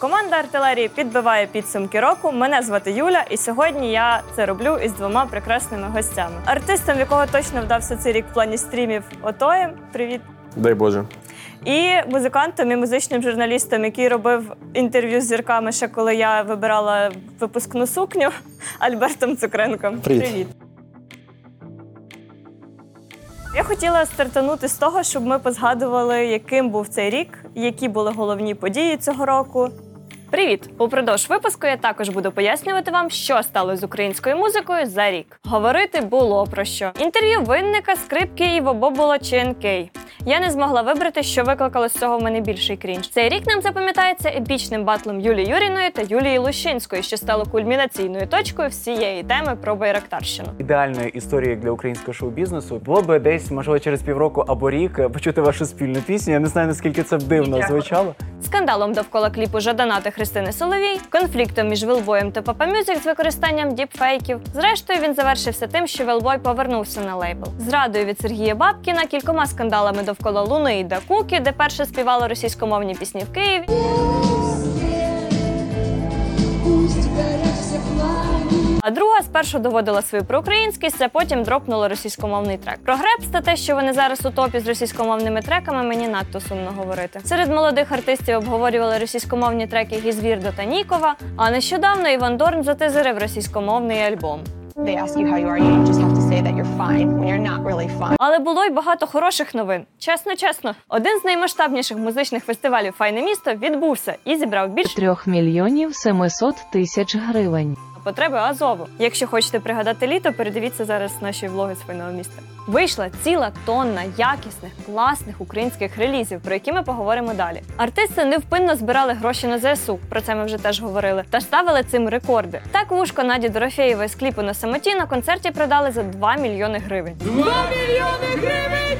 Команда артилерії підбиває підсумки року. Мене звати Юля, і сьогодні я це роблю із двома прекрасними гостями. Артистом, якого точно вдався цей рік в плані стрімів, Отоєм. Привіт. Дай Боже. І музикантом і музичним журналістом, який робив інтерв'ю з зірками, ще коли я вибирала випускну сукню Альбертом Цукренком. Привіт. Я хотіла стартанути з того, щоб ми позгадували, яким був цей рік, які були головні події цього року. Привіт! Упродовж випуску я також буду пояснювати вам, що стало з українською музикою за рік. Говорити було про що. Інтерв'ю винника, скрипки і Вобобула ЧНК. Я не змогла вибрати, що викликало з цього в мене більший крінж. Цей рік нам запам'ятається епічним батлом Юлії Юріної та Юлії Лущинської, що стало кульмінаційною точкою всієї теми про Байрактарщину. ідеальної історії для українського шоу-бізнесу було би десь, можливо, через півроку або рік е, почути вашу спільну пісню. Я не знаю наскільки це б дивно звучало. Скандалом довкола кліпу Жадана та Христини Соловій, конфліктом між Велбоєм та Папа Мюзик з використанням діпфейків. Зрештою, він завершився тим, що Велбой повернувся на лейбл. Зрадою від Сергія Бабкіна, кількома скандалами довкола Луни і Дакуки, де перше співала російськомовні пісні в Києві. А друга спершу доводила свою проукраїнськість, а потім дропнула російськомовний трек. Про Гребс та те, що вони зараз у топі з російськомовними треками, мені надто сумно говорити. Серед молодих артистів обговорювали російськомовні треки Гізвірдо та Нікова. А нещодавно Іван Дорн затизерив російськомовний альбом. They ask you how you are, you just have to say that you're fine when you're not really fine. Але було й багато хороших новин. Чесно, чесно, один з наймасштабніших музичних фестивалів Файне місто відбувся і зібрав більше 3 мільйонів 700 тисяч гривень. Потреби Азову. Якщо хочете пригадати літо, передивіться зараз наші влоги з файного міста. Вийшла ціла тонна якісних, класних українських релізів, про які ми поговоримо далі. Артисти невпинно збирали гроші на ЗСУ, про це ми вже теж говорили, та ставили цим рекорди. Так вушко Наді Дорофєєвої з кліпу на самоті на концерті продали за 2 мільйони гривень. 2 мільйони гривень!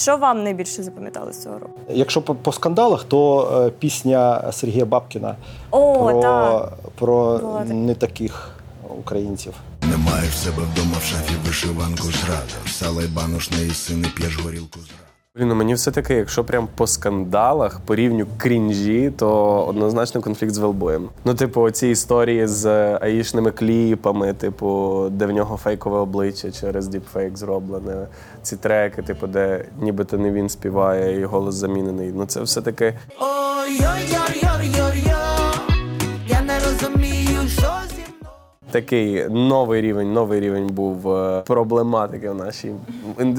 Що вам найбільше запам'ятали з цього року? Якщо по, по скандалах, то е, пісня Сергія Бабкіна О, про, так. про Була така. не таких українців. Немає в себе вдома в шафі вишиванку зрада. Сала й банош не їси, п'єш горілку зрада. Блін, ну мені все таки, якщо прям по скандалах, по рівню крінжі, то однозначно конфлікт з Велбоєм. Ну, типу, оці історії з AI-шними кліпами, типу, де в нього фейкове обличчя через діпфейк зроблене. Ці треки, типу, де нібито не він співає і голос замінений. Ну це все таки Я не розумію, що Це такий новий рівень, новий рівень був е, проблематики в нашій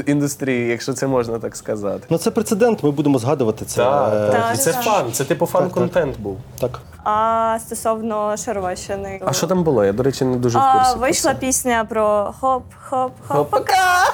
індустрії, якщо це можна так сказати. Ну це прецедент, ми будемо згадувати це. Так, е, так. так. Це фан, це типу фан-контент був. так. А стосовно Шароващини. А що там було? Я, до речі, не дуже в А, курсі. про вийшла це. пісня про хоп, хоп, хоп, пока.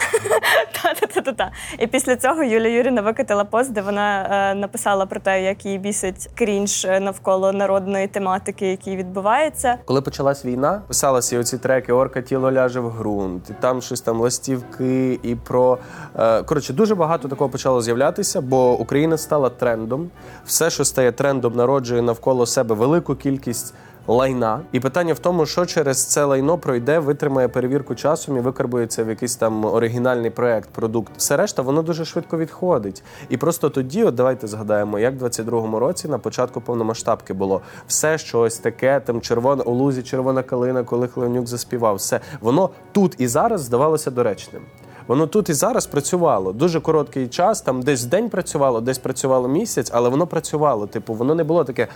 Та-та-та-та. І після цього Юлія Юріна викатила пост, де вона е, написала про те, як її бісить крінж е, навколо народної тематики, який відбувається. Коли почалась війна, писалися оці треки Орка тіло ляже в ґрунт, і там щось там ластівки, і про е, коротше, дуже багато такого почало з'являтися, бо Україна стала трендом. Все, що стає трендом, народжує навколо себе велику кількість. Лайна, і питання в тому, що через це лайно пройде, витримає перевірку часом і викарбується в якийсь там оригінальний проект, продукт. Все решта, воно дуже швидко відходить. І просто тоді, от давайте згадаємо, як в 22-му році на початку повномасштабки було все щось таке, там червона у лузі, червона калина, коли Хлевнюк заспівав. Все воно тут і зараз здавалося доречним. Воно тут і зараз працювало. Дуже короткий час, там десь день працювало, десь працювало місяць, але воно працювало. Типу, воно не було таке.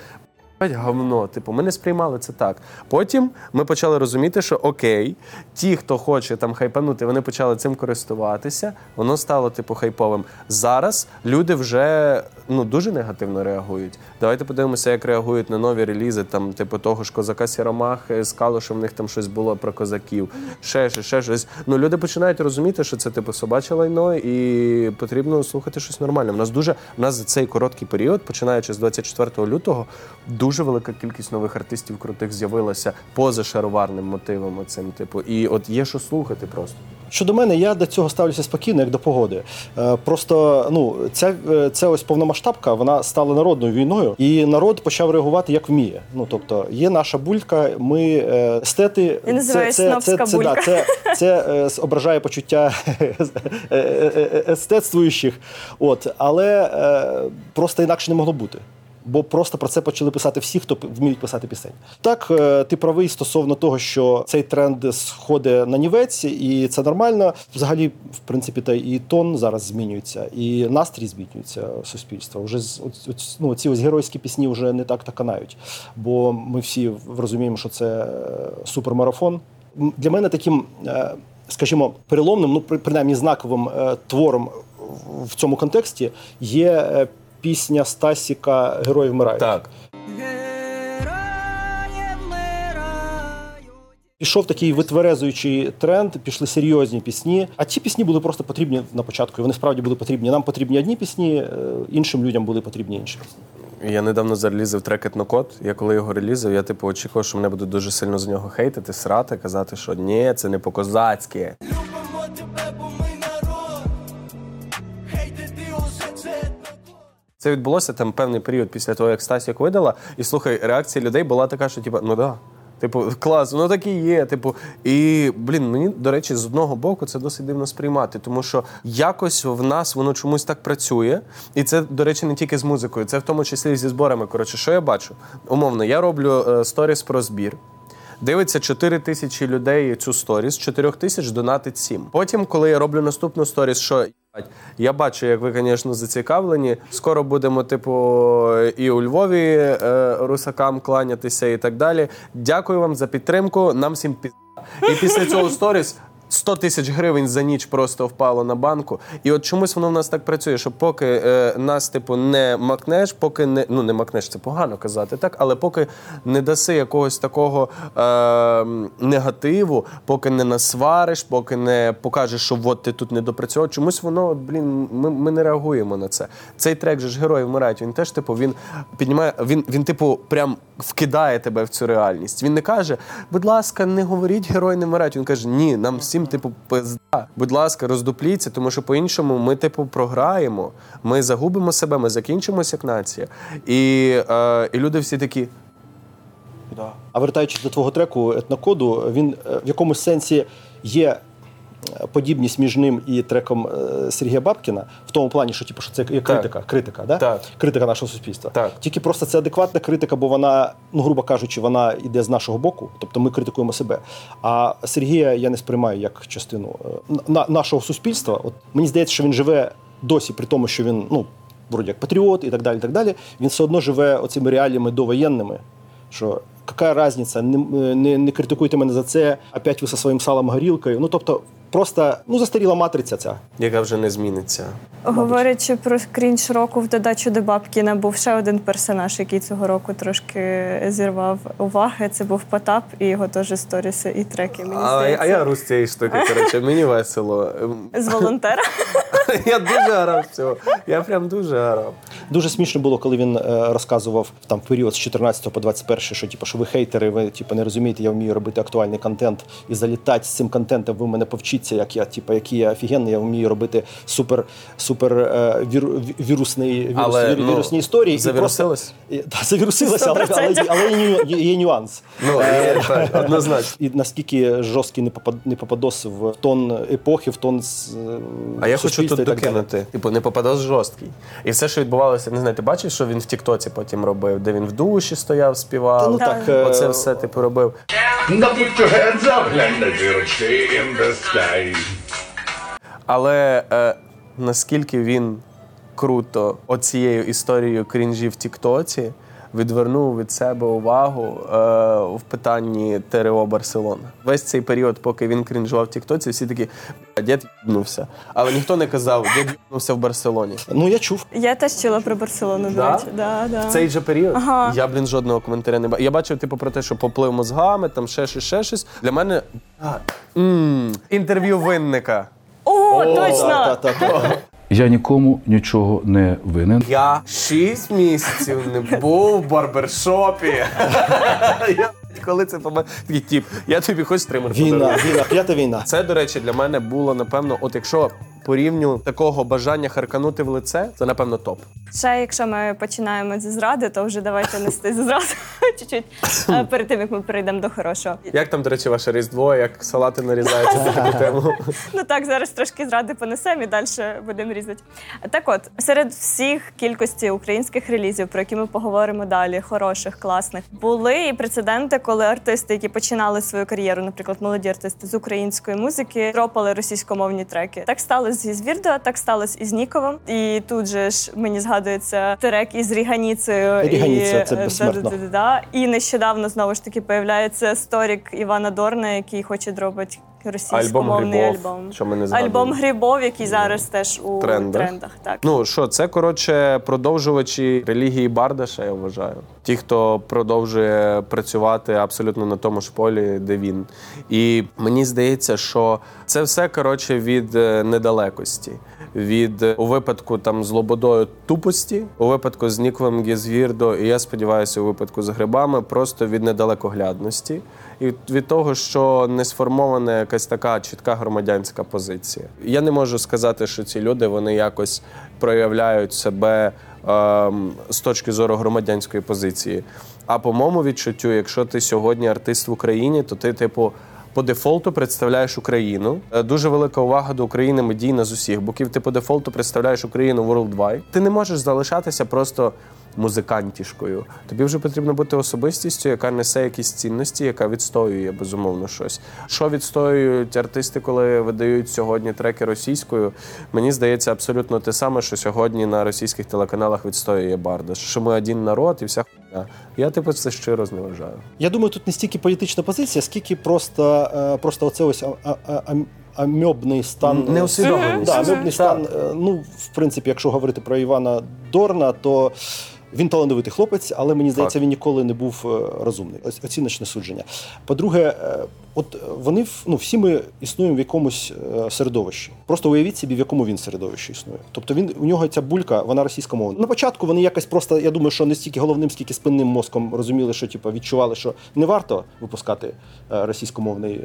«Блядь, Говно, типу, ми не сприймали це так. Потім ми почали розуміти, що окей, ті, хто хоче там хайпанути, вони почали цим користуватися. Воно стало типу хайповим. Зараз люди вже ну дуже негативно реагують. Давайте подивимося, як реагують на нові релізи, там, типу, того ж козака Сіромахи з Калушем, в них там щось було про козаків. Ще щось, ще щось. Ну люди починають розуміти, що це типу собаче лайно, і потрібно слухати щось нормальне. У нас дуже у нас за цей короткий період, починаючи з 24 лютого, дуже велика кількість нових артистів крутих з'явилася поза шароварним мотивом. Оцим, типу, і от є що слухати просто. Щодо мене, я до цього ставлюся спокійно, як до погоди. Е, Просто ну ця е, це ось повномасштабка, вона стала народною війною, і народ почав реагувати як вміє. Ну тобто, є наша булька, ми е, естети. Я називаю снобська це, булька. Да, це, це ображає почуття естетствуючих. От, але просто інакше не могло бути. Бо просто про це почали писати всі, хто вміють писати пісень. Так, е, ти правий стосовно того, що цей тренд сходить на нівець, і це нормально. Взагалі, в принципі, та і тон зараз змінюється, і настрій змінюється суспільства. Оць- ну, ці ось геройські пісні вже не так та канають. Бо ми всі розуміємо, що це е, супермарафон. Для мене таким, е, скажімо, переломним, ну принаймні знаковим твором в цьому контексті є пісня Стасіка Герої вмирають. Так. Пішов такий витверезуючий тренд, пішли серйозні пісні. А ті пісні були просто потрібні на початку. І вони справді були потрібні. Нам потрібні одні пісні, е, іншим людям були потрібні інші пісні. Я недавно зарелізив трек етнокод. Я коли його релізив, я типу очікував, що мене будуть дуже сильно з нього хейтити, срати, казати, що ні, це не по-козацьки. Це відбулося там певний період після того, як Стасік видала. І слухай, реакція людей була така, що типу, ну да. Типу, клас, воно так і є. Типу, і блін, мені до речі, з одного боку це досить дивно сприймати, тому що якось в нас воно чомусь так працює. І це, до речі, не тільки з музикою, це в тому числі зі зборами. Коротше, що я бачу? Умовно, я роблю е, сторіс про збір. Дивиться 4 тисячі людей цю сторіс, 4 тисяч донатить 7. Потім, коли я роблю наступну сторіс, що «Єбать, я бачу, як ви, звісно, зацікавлені. Скоро будемо, типу, і у Львові е, русакам кланятися і так далі. Дякую вам за підтримку. Нам всім пізда. І після цього сторіс 100 тисяч гривень за ніч просто впало на банку. І от чомусь воно в нас так працює, що поки е, нас, типу, не макнеш, поки не ну не макнеш, це погано казати, так, але поки не даси якогось такого е, негативу, поки не насвариш, поки не покажеш, що от ти тут не допрацьовував, чомусь воно, блін, ми, ми не реагуємо на це. Цей трек же ж герої вмирають. Він теж, типу, він піднімає, він, він, типу, прям вкидає тебе в цю реальність. Він не каже, будь ласка, не говоріть, герої не вмирають. Він каже, ні, нам всім, типу, пизда. Будь ласка, роздупліться, тому що по-іншому ми, типу, програємо, ми загубимо себе, ми закінчимося як нація. І, е, і люди всі такі. А вертаючись до твого треку етнокоду, він е, в якомусь сенсі є подібність між ним і треком е, Сергія Бабкіна, в тому плані, що типу, що це є критика, критика, да? Так. критика нашого суспільства. Так. Тільки просто це адекватна критика, бо вона, ну грубо кажучи, вона йде з нашого боку, тобто ми критикуємо себе. А Сергія я не сприймаю як частину е, на- нашого суспільства. От мені здається, що він живе досі, при тому, що він ну вроді як патріот і так далі. і так далі. Він все одно живе оцими реаліями довоєнними. Що яка різниця, не, не, не критикуйте мене за це, опять ви зі своїм салом горілкою. Ну тобто, просто ну застаріла матриця ця. Яка вже не зміниться. Говорячи про крінж року в додачу до Бабкіна, був ще один персонаж, який цього року трошки зірвав уваги. Це був Потап і його теж сторіси і треки. Мені А, здається, а я рус цієї штуки, коротше, мені весело. Ем, з волонтера. Я дуже гарав цього. Я прям дуже гарав. Дуже смішно було, коли він е, розказував там в період з 14 по 21, що типу, що ви хейтери, ви типу, не розумієте, я вмію робити актуальний контент і залітати з цим контентом. Ви мене повчіться, як я, типу, який я офігенний, я вмію робити супер, супер е, вір, вірусний вірус, Але, вір- ну, вірусні історії. завірусилось? І просто, та, завірусилося, але, але, але є, є, є нюанс. Ну, є, так, однозначно. І наскільки жорсткий непопад- непопадос в тон епохи, в тон з, е, А я хочу тут і докинути. Типу, не попадав жорсткий. І все, що відбувалося, не знаю, ти бачив, що він в Тіктоці потім робив, де він в душі стояв, співав. Та ну так, е, Оце все типу робив. Now put your hands up, land the in the sky. Але е, наскільки він круто оцією історією крінжі в Тіктоці відвернув від себе увагу е, в питанні ТРО Барселона. Весь цей період, поки він крінжував в Тіктоці, всі такі «Бля, дід їбнувся. Але ніхто не казав, дід їбнувся в Барселоні. Ну я чув. Я теж чула про Барселону, до Да? речі. Да, да. В цей же період Ага. я, блін, жодного коментаря не бачив. Я бачив, типу, про те, що поплив мозгами, там ще щось, ще щось. Для мене а, м, інтерв'ю винника. О, точно! Та, та, та. Я нікому нічого не винен. Я шість місяців не був в барбершопі. Я Коли це помер, такий тіп, я тобі хоч стримати. Війна, війна, п'ята війна. Це, до речі, для мене було напевно, от якщо по рівню такого бажання харканути в лице, це напевно топ. Ще якщо ми починаємо зі зради, то вже давайте нести зі зради чуть-чуть е, перед тим, як ми перейдемо до хорошого. Як там, до речі, ваше різдво, як салати нарізаються таку тему? Ну так, зараз трошки зради понесемо і далі будемо різати. Так от, серед всіх кількості українських релізів, про які ми поговоримо далі, хороших, класних, були і прецеденти, коли артисти, які починали свою кар'єру, наприклад, молоді артисти з української музики, дропали російськомовні треки. Так сталося із Вірдо, так сталося із Ніковим. І тут же ж мені згадується трек із Ріганіцею. Ріганіця, і, це е, безсмертно. да-да-да-да. І нещодавно знову ж таки появляється сторік Івана Дорна, який хоче дробити російськомовний Альбом альбом. Що ми не. Альбом Грибов, який зараз теж у Трендах. трендах. так. Ну що, це коротше продовжувачі релігії Бардаша, я вважаю. Ті, хто продовжує працювати абсолютно на тому ж полі, де він. І мені здається, що це все коротше від е, недалекості. Від е, у випадку там з лободою тупості, у випадку з Ніквем Гезвірдо, і я сподіваюся, у випадку з грибами, просто від недалекоглядності. І від- того, що не сформована якась така чітка громадянська позиція. Я не можу сказати, що ці люди вони якось проявляють себе ем, з точки зору громадянської позиції. А по моєму відчуттю, якщо ти сьогодні артист в Україні, то ти, типу, по дефолту представляєш Україну. Е, Дуже велика увага до України медійна з усіх боків. Ти по дефолту представляєш Україну worldwide. Ти не можеш залишатися просто музикантішкою. Тобі вже потрібно бути особистістю, яка несе якісь цінності, яка відстоює безумовно щось. Що відстоюють артисти, коли видають сьогодні треки російською? Мені здається, абсолютно те саме, що сьогодні на російських телеканалах відстоює Барда. Що ми один народ і вся хуйня. Я типу це щиро зневажаю. Я думаю, тут не стільки політична позиція, скільки просто, е, просто оце ось а- а- а- ам- амьобний стан. е, Да, стан. е, Ну, в принципі, якщо говорити про Івана Дорна, то він талановитий хлопець, але мені здається, він ніколи не був е, розумний. Ось оціночне судження. По-друге, е, от вони ну, всі ми існуємо в якомусь е, середовищі. Просто уявіть собі, в якому він середовищі існує. Тобто він у нього ця булька, вона російськомовна. На початку вони якось просто, я думаю, що не стільки головним, скільки спинним мозком розуміли, що типу, відчували, що не варто випускати російськомовний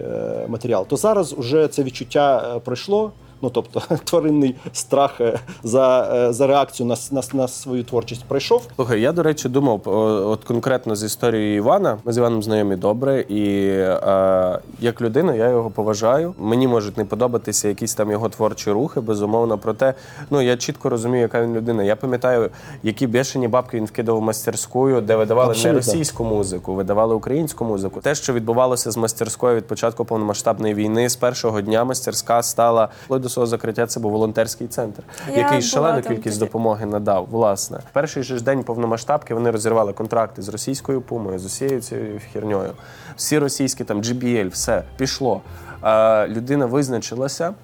матеріал. То зараз уже це відчуття пройшло. Ну тобто тваринний страх е, за, е, за реакцію на, на, на свою творчість пройшов. Слухай, я до речі думав, от конкретно з історією Івана. Ми з Іваном знайомі добре, і е, як людина я його поважаю. Мені можуть не подобатися якісь там його творчі рухи, безумовно. Проте ну я чітко розумію, яка він людина. Я пам'ятаю, які бешені бабки він вкидав в мастерську, де видавали Абсолютно. не російську музику, видавали українську музику. Те, що відбувалося з мастерською від початку повномасштабної війни, з першого дня мастерська стала до свого закриття. Це був волонтерський центр, Я який шалену кількість тоді. допомоги надав. Власне, перший же ж день повномасштабки вони розірвали контракти з російською пумою, з усією цією херньою. Всі російські там GBL, все пішло. А, людина визначилася.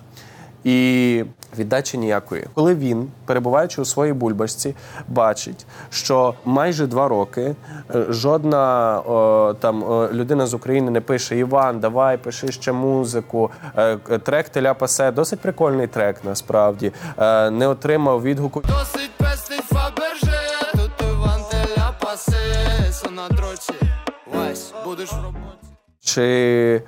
І віддачі ніякої. Коли він, перебуваючи у своїй бульбашці, бачить, що майже два роки е, жодна о, там людина з України не пише Іван, давай, пиши ще музику. Е, трек Теля Пасе, досить прикольний трек, насправді. Е, не отримав відгуку. Досить пестить Фаберже, тут Іван теля пасе, на дроці. Вась, будеш в роботі. Чи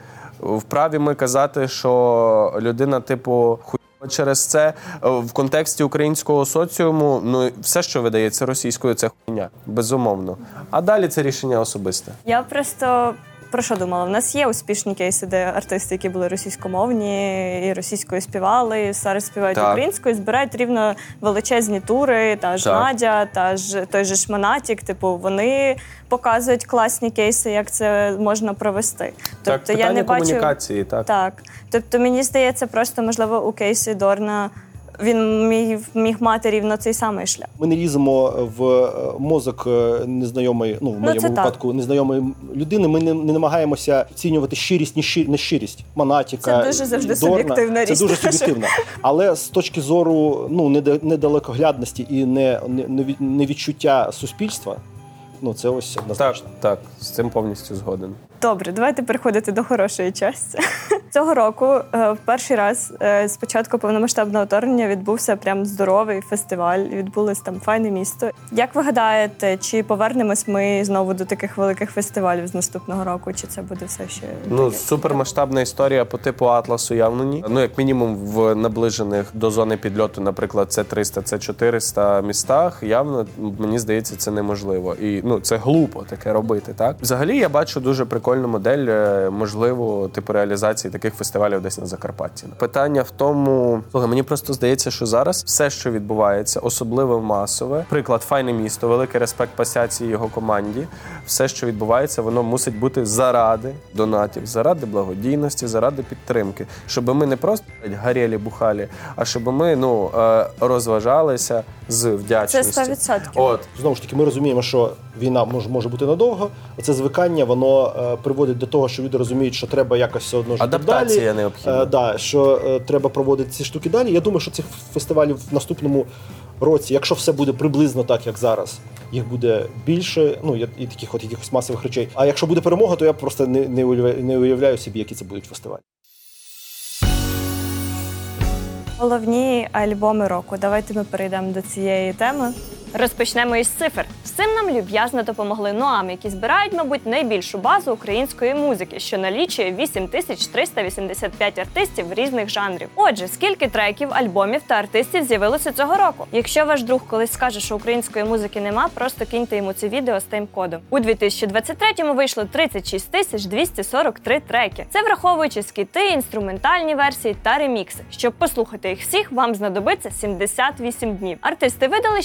вправі ми казати, що людина, типу, хуйова через це в контексті українського соціуму, ну все, що видається російською, це хуйня, безумовно. А далі це рішення особисте. Я просто про що думала? У нас є успішні кейси, де артисти, які були російськомовні і російською співали, і зараз співають Так. українською, збирають рівно величезні тури, та ж Так. Надя, та ж той же ж Монатік. Типу, вони показують класні кейси, як це можна провести. Так, Тобто я не бачу комунікації, так. Так. Тобто мені здається, просто можливо у кейсі Дорна він міг, міг мати рівно цей самий шлях. Ми не ліземо в е, мозок е, незнайомої, ну в моєму це так. випадку незнайомої людини. Ми не, не намагаємося оцінювати щирість, ні нещирість. Монатіка, Це дуже завжди Дорна. суб'єктивна Це дуже теж. суб'єктивно. Але з точки зору ну неда- недалекоглядності і не, не, не від- невідчуття суспільства, ну це ось Так, однозначно. так, з цим повністю згоден. Добре, давайте переходити до хорошої частини. Цього року е, в перший раз е, з початку повномасштабного вторгнення відбувся прям здоровий фестиваль. Відбулось там файне місто. Як ви гадаєте, чи повернемось ми знову до таких великих фестивалів з наступного року? Чи це буде все ще Ну, супермасштабна історія по типу Атласу явно ні. Ну, як мінімум, в наближених до зони підльоту, наприклад, це 300, це 400 містах. Явно мені здається, це неможливо. І ну це глупо таке робити. Так, взагалі, я бачу дуже прикольну модель, е, можливо, типу реалізації таких фестивалів десь на Закарпатті. Питання в тому, слухай, мені просто здається, що зараз все, що відбувається, особливо масове, приклад файне місто, великий респект пасяці його команді. Все, що відбувається, воно мусить бути заради донатів, заради благодійності, заради підтримки, щоб ми не просто гарєлі бухалі, а щоб ми ну е, розважалися з вдячністю. 100%. От Знову ж таки, ми розуміємо, що війна може, може бути надовго. Це звикання, воно е, приводить до того, що люди розуміють, що треба якось все одно жити далі. необхідна. Е, да, що е, треба проводити ці штуки далі. Я думаю, що цих фестивалів в наступному році, якщо все буде приблизно так, як зараз, їх буде більше. Ну і, і таких от якихось масових речей. А якщо буде перемога, то я просто не, не, уявляю, не уявляю собі, які це будуть фестивалі. Головні альбоми року. Давайте ми перейдемо до цієї теми. Розпочнемо із цифр. З цим нам люб'язно допомогли Ноам, які збирають, мабуть, найбільшу базу української музики, що налічує 8385 артистів різних жанрів. Отже, скільки треків, альбомів та артистів з'явилося цього року? Якщо ваш друг колись скаже, що української музики нема, просто киньте йому це відео з тайм-кодом. У 2023-му вийшло 36 тисяч 243 треки. Це враховуючи скіти, інструментальні версії та ремікси. Щоб послухати їх всіх, вам знадобиться 78 днів. Артисти видали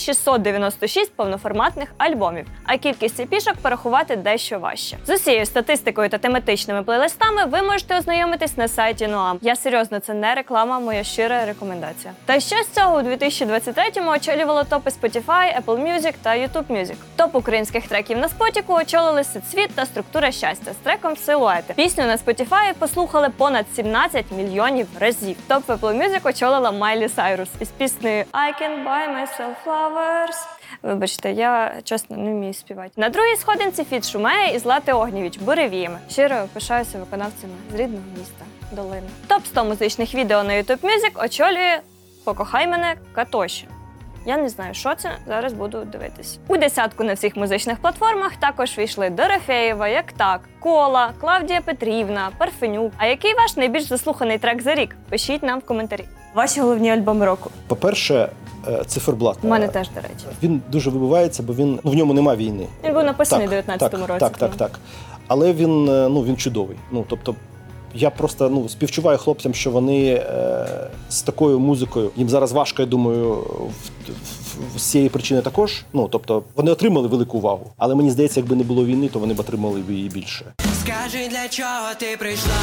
696 повноформатних альбомів, а кількість епішок порахувати дещо важче. З усією статистикою та тематичними плейлистами ви можете ознайомитись на сайті Noam. Я серйозно, це не реклама, моя щира рекомендація. Та що з цього у 2023-му очолювало топи Spotify, Apple Music та YouTube Music. Топ українських треків на спотіку очолили Сицвіт та структура щастя з треком Силуети. Пісню на Spotify послухали понад 17 мільйонів разів. Топ Apple Music очолила Майлі Сайрус із піснею I can buy myself flowers. Вибачте, я чесно не вмію співати. На другій сходинці фіт Шумея і Злати Огнєвіч буревіями. Щиро пишаюся виконавцями з рідного міста Долина. Топ 100 музичних відео на YouTube Music очолює Покохай мене Катоші. Я не знаю, що це. Зараз буду дивитись. У десятку на всіх музичних платформах також війшли Дорофеєва, як так, Кола, Клавдія Петрівна, Парфенюк. А який ваш найбільш заслуханий трек за рік? Пишіть нам в коментарі. Ваші головні альбоми року. По-перше, циферблат. У мене Е, теж, до речі. Він дуже вибивається, бо він ну, в ньому нема війни. Він був написаний у так, 19-му так, році. Так, так, так. Але він, е, ну, він чудовий. Ну, тобто, я просто ну, співчуваю хлопцям, що вони е, з такою музикою, їм зараз важко, я думаю, в, в, з цієї причини також. Ну, тобто, вони отримали велику увагу. Але мені здається, якби не було війни, то вони б отримали б її більше. Скажи, для чого ти прийшла?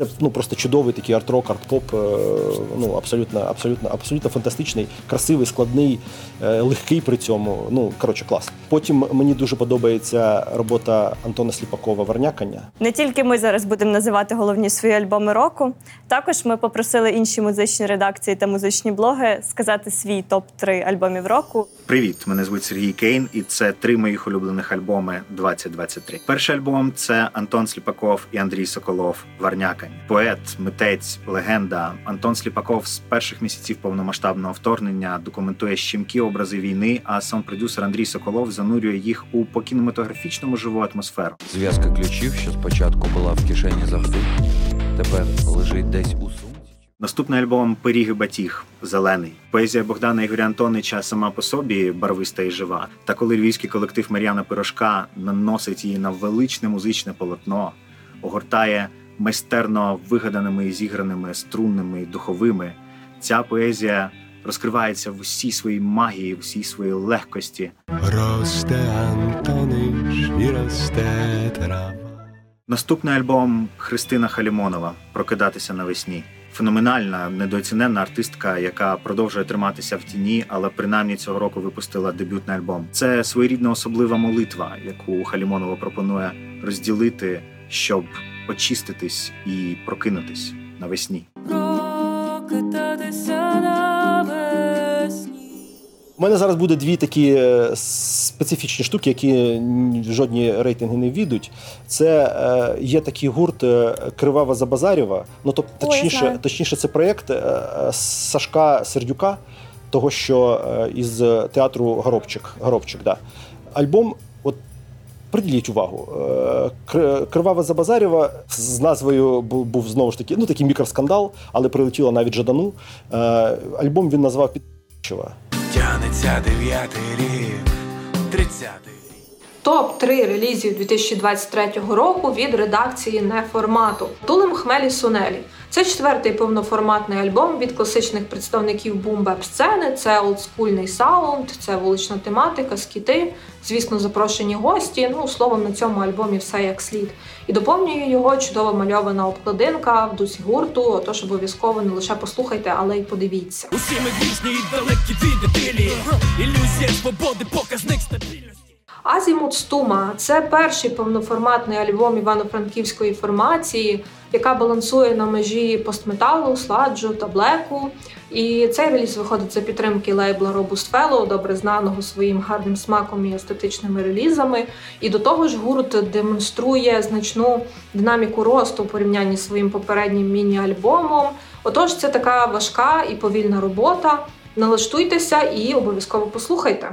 Це ну просто чудовий такий арт-рок, арт-поп. е, Ну абсолютно, абсолютно, абсолютно фантастичний, красивий, складний, е, легкий при цьому. Ну коротше, клас. Потім мені дуже подобається робота Антона Сліпакова Варнякання. Не тільки ми зараз будемо називати головні свої альбоми року. Також ми попросили інші музичні редакції та музичні блоги сказати свій топ 3 альбомів року. Привіт, мене звуть Сергій Кейн, і це три моїх улюблених альбоми 2023. Перший альбом це Антон Сліпаков і Андрій Соколов Варнякань. Поет, митець, легенда. Антон Сліпаков з перших місяців повномасштабного вторгнення документує щемкі образи війни, а сам продюсер Андрій Соколов занурює їх у покінематографічному живу атмосферу. Зв'язка ключів, що спочатку була в кишені завжди, тепер лежить десь у сумці. Наступний альбом Пиріг і батіг зелений. Поезія Богдана Ігоря Антонича сама по собі барвиста і жива. Та коли львівський колектив Мар'яна Пирожка наносить її на величне музичне полотно, огортає майстерно вигаданими і зіграними струнними і духовими, ця поезія розкривається в усій своїй магії, в усій своїй легкості. Росте Антониш і росте трава. Наступний альбом Христина Халімонова Прокидатися навесні. Феноменальна, недооціненна артистка, яка продовжує триматися в тіні, але принаймні цього року випустила дебютний альбом. Це своєрідна особлива молитва, яку Халімонова пропонує розділити, щоб очиститись і прокинутись навесні. Прокидатися навесні. У мене зараз буде дві такі е, специфічні штуки, які жодні рейтинги не війдуть. Це е, є такий гурт е, Кривава Забазарєва. Ну тобто, точніше, точніше, це проєкт е, Сашка Сердюка, того, що е, із театру Горобчик. Горобчик да. Альбом, Приділіть увагу. Е, Кр- Кривава Забазарєва з назвою бу- був знову ж таки ну, такий мікроскандал, але прилетіло навіть Жадану. Е, Альбом він назвав «Підчева». Тянеться дев'ятий рік, тридцятий. Топ 3 релізів 2023 року від редакції неформату Тулем Хмелі Сунелі. Це четвертий повноформатний альбом від класичних представників бумбеп сцени. Це олдскульний саунд, це вулична тематика, скіти, звісно, запрошені гості. Ну, словом, на цьому альбомі все як слід. І доповнює його чудово мальована обкладинка в дусі гурту. Отож обов'язково не лише послухайте, але й подивіться. Усі ми грішні і далекі від ідилії. Ілюзія свободи, показник стабільності. Азімут Стума це перший повноформатний альбом івано-франківської формації, яка балансує на межі постметалу, сладжу та блеку. І цей реліз виходить за підтримки лейбла Robust Fellow, добре знаного своїм гарним смаком і естетичними релізами. І до того ж, гурт демонструє значну динаміку росту у порівнянні з своїм попереднім міні-альбомом. Отож, це така важка і повільна робота. Налаштуйтеся і обов'язково послухайте.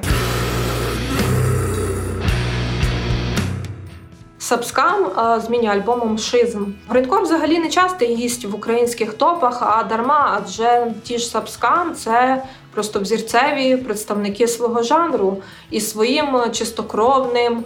Subscum з міні-альбомом Schism. Грайндкор взагалі не частий гість в українських топах, а дарма, адже ті ж Subscum це просто взірцеві представники свого жанру і своїм чистокровним,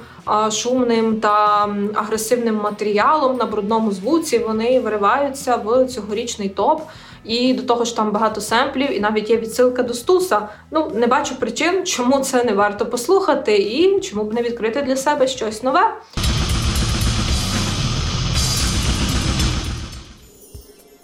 шумним та агресивним матеріалом на брудному звуці вони вириваються в цьогорічний топ. І до того ж там багато семплів, і навіть є відсилка до Стуса. Ну не бачу причин, чому це не варто послухати, і чому б не відкрити для себе щось нове.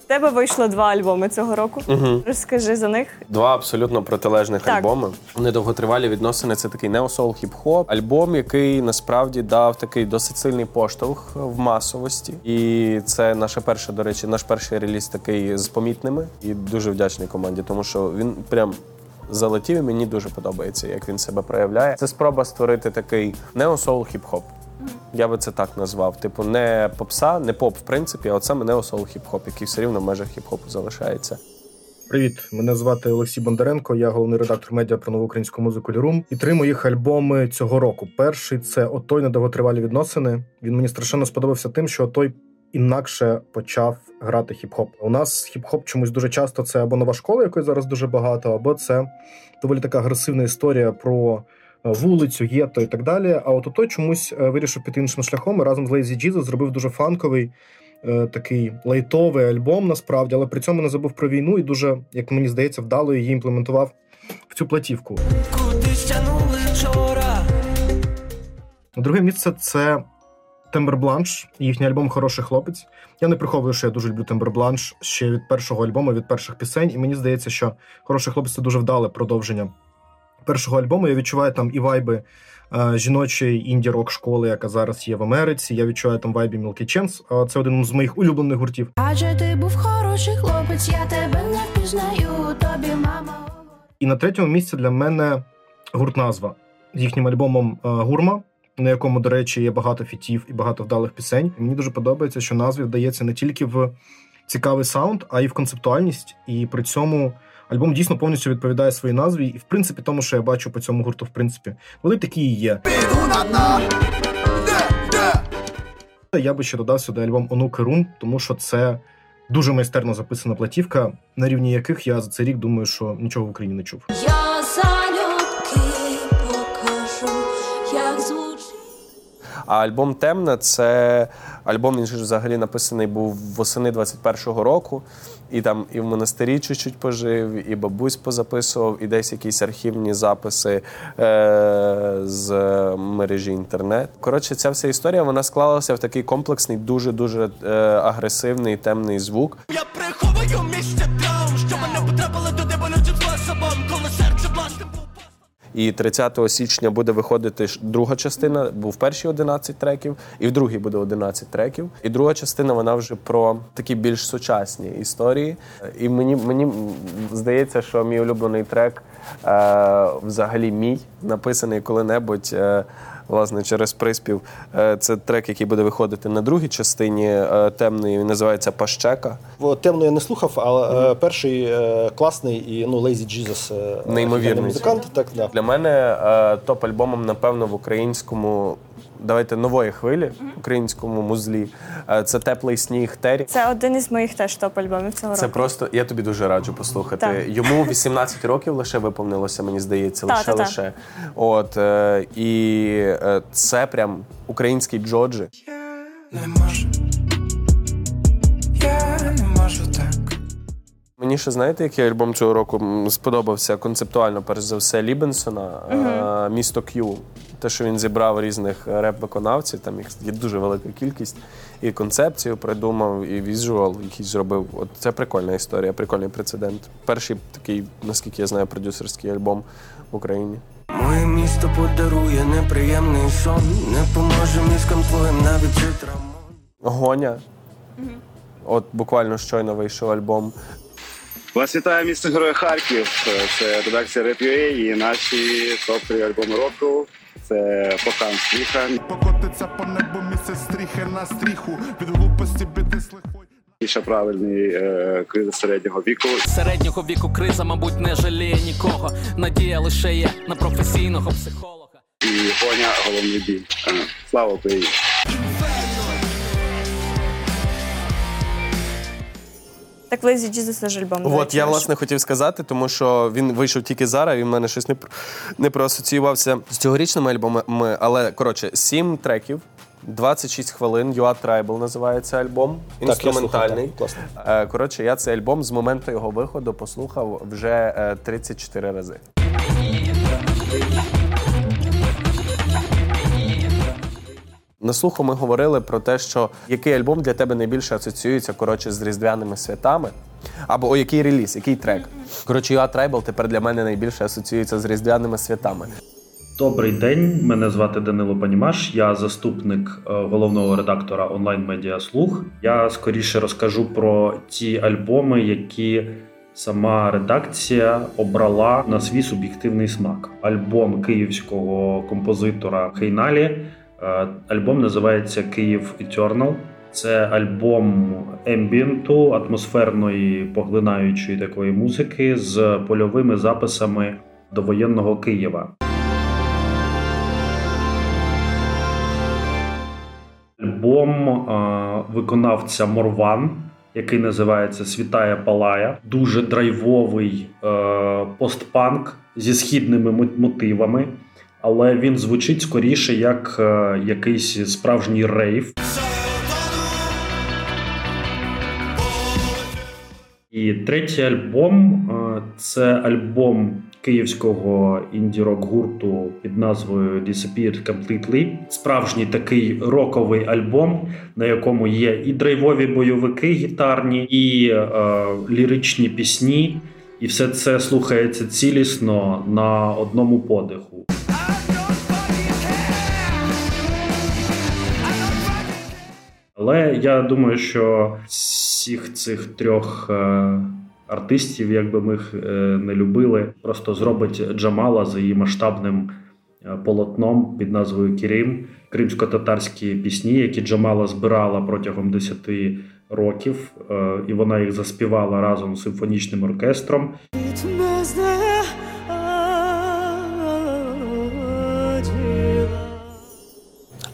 В тебе вийшло два альбоми цього року. Мгм. Розкажи за них. Два абсолютно протилежних Так. альбоми. Недовготривалі відносини. Це такий неосол хіп-хоп. Альбом, який насправді дав такий досить сильний поштовх в масовості. І це наше перше, до речі, наш перший реліз такий з помітними. І дуже вдячний команді, тому що він прям. Залетів і мені дуже подобається, як він себе проявляє. Це спроба створити такий неосол хіп-хоп. Я би це так назвав. Типу, не попса, не поп, в принципі, а от саме неосол хіп-хоп, який все рівно в межах хіп-хопу залишається. Привіт, мене звати Олексій Бондаренко. Я головний редактор медіа про нову українську музику Лірум. І три моїх альбоми цього року. Перший це Отой на довготривалі відносини. Він мені страшенно сподобався тим, що Отой інакше почав грати хіп-хоп. У нас хіп-хоп чомусь дуже часто це або нова школа, якої зараз дуже багато, або це доволі така агресивна історія про. Е, Вулицю, гетто і так далі. А от той чомусь е, вирішив піти іншим шляхом і разом з Lazy Jesus зробив дуже фанковий, е, такий лайтовий альбом, насправді, але при цьому не забув про війну і дуже, як мені здається, вдало її імплементував в цю платівку. Вчора? Друге місце це Тембер Бланш, їхній альбом Хороший хлопець. Я не приховую, що я дуже люблю Тембер Бланш ще від першого альбому, від перших пісень. І мені здається, що Хороший хлопець це дуже вдале продовження першого альбому. Я відчуваю там і вайби е, жіночої інді-рок школи, яка зараз є в Америці. Я відчуваю там вайби Milky Chance. Е, Це один з моїх улюблених гуртів. Адже ти був хороший хлопець, я тебе не впізнаю, тобі мама. І на третьому місці для мене гурт назва з їхнім альбомом е, Гурма, на якому, до речі, є багато фітів і багато вдалих пісень. І мені дуже подобається, що назві вдається не тільки в цікавий саунд, а й в концептуальність. І при цьому альбом дійсно повністю відповідає своїй назві, і в принципі тому, що я бачу по цьому гурту, в принципі, вони такі і є. Я би ще додав сюди альбом Онуки Рун, тому що це дуже майстерно записана платівка, на рівні яких я за цей рік думаю, що нічого в Україні не чув. Я залюбки покажу, як звучить. А альбом Темна це альбом, він ж взагалі написаний був восени 21-го року. І там і в монастирі чуть-чуть пожив, і бабусь позаписував, і десь якісь архівні записи е- з мережі інтернет. Коротше, ця вся історія вона склалася в такий комплексний, дуже-дуже е- агресивний темний звук. Я приховую місце там, що мене потрапили туди І 30 січня буде виходити друга частина. Був перші 11 треків, і в другій буде 11 треків. І друга частина вона вже про такі більш сучасні історії. І мені мені здається, що мій улюблений трек е, взагалі мій написаний коли-небудь. Е, Власне, через приспів. Е, Це трек, який буде виходити на другій частині е, темної. Він називається Пащека. Темно я не слухав, але е, перший е, класний і ну Lazy Jesus Неймовірний. музикант. Так, да. Для мене е, топ-альбомом, напевно, в українському. Давайте нової хвилі в українському музлі. Е, Це теплий сніг Террі. Це один із моїх теж топ-альбомів цього Це року. просто я тобі дуже раджу послухати. Так. Йому 18 років лише виповнилося, мені здається, Та, лише та, та. лише. От е, і е, це прям український Джоджі. Не можу, я не можу так. Мені ще знаєте, який альбом цього року сподобався концептуально, перш за все, Лібенсона, е, місто К'ю. Те, що він зібрав різних реп-виконавців, там їх є дуже велика кількість, і концепцію придумав, і візуал, який зробив. От це прикольна історія, прикольний прецедент. Перший такий, наскільки я знаю, продюсерський альбом в Україні. Моє місто подарує неприємний сон. Не поможе мізкам твоїм навіть цитра. Гоня. От буквально щойно вийшов альбом. Вас вітає місто Героя Харків. Це редакція Rap.ua і наші топ-3 альбоми року. Це Покан Стріха. Покотиться по небу місяць стріхи на стріху від глупості біди слихої. І ще правильний е, криза середнього віку. Середнього віку криза, мабуть, не жаліє нікого. Надія лише є на професійного психолога. І Гоня головний біль. Е, Слава Україні! Так Lazy Jesus теж альбом. От я власне хотів сказати, тому що він вийшов тільки зараз, і в мене щось не, не проасоціювався з цьогорічними альбомами. Але коротше, сім треків, 26 хвилин. You Are Tribal називається альбом. я слухав, Інструментальний. так, класно. Е, Коротше, я цей альбом з моменту його виходу послухав вже е, 34 рази. На слуху ми говорили про те, що який альбом для тебе найбільше асоціюється коротше з різдвяними святами, або о який реліз, який трек. Коротше, Are Tribal тепер для мене найбільше асоціюється з різдвяними святами. Добрий день, мене звати Данило Панімаш. Я заступник е, головного редактора онлайн-медіа Слух. Я скоріше розкажу про ті альбоми, які сама редакція обрала на свій суб'єктивний смак. Альбом київського композитора Хейналі. Е, Альбом називається Київ Eternal. Це альбом ембієнту, атмосферної поглинаючої такої музики з польовими записами довоєнного Києва. Альбом е, виконавця Морван, який називається Світає Палая. Дуже драйвовий е, постпанк зі східними мотивами, але він звучить скоріше як е, якийсь справжній рейв. І третій альбом е, це альбом київського інді-рок гурту під назвою Disappeared Completely. Справжній такий роковий альбом, на якому є і драйвові бойовики гітарні, і е, ліричні пісні. І все це слухається цілісно на одному подиху. Але я думаю, що всіх цих трьох е, артистів, як би ми їх е, не любили, просто зробить Джамала за її масштабним е, полотном під назвою Кірим, кримсько-татарські пісні, які Джамала збирала протягом 10 років, і вона їх заспівала разом з симфонічним оркестром.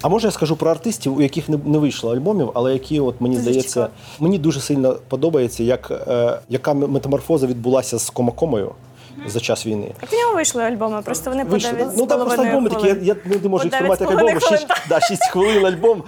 А може я скажу про артистів, у яких не, не вийшло альбомів, але які, от мені Дуже здається, цікаво. мені дуже сильно подобається, як, е, яка метаморфоза відбулася з Комакомою за час війни. Так в нього вийшли альбоми, просто вони по 9 да? Ну там просто альбоми такі, я, я не можу їх тримати як 9,5 альбоми. 6, хвилин, да, 6 хвилин альбом.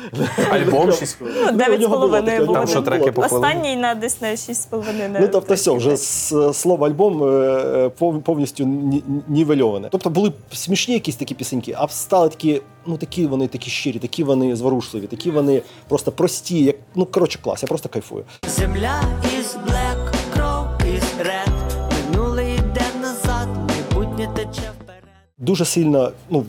Альбом 6 хвилин. Ну, Ну, у дев'ять з половиною було. Там що, треки по? Останній на десь на 6 з половиною. Ну тобто, все, вже з слова альбом е, повністю ні- нівельоване. Тобто були смішні якісь такі пісеньки, а стали такі, ну такі вони такі щирі, такі вони зворушливі, такі вони просто прості. Як ну коротше, клас, я просто кайфую. Земля із блек, кров із ред. Дуже сильно, ну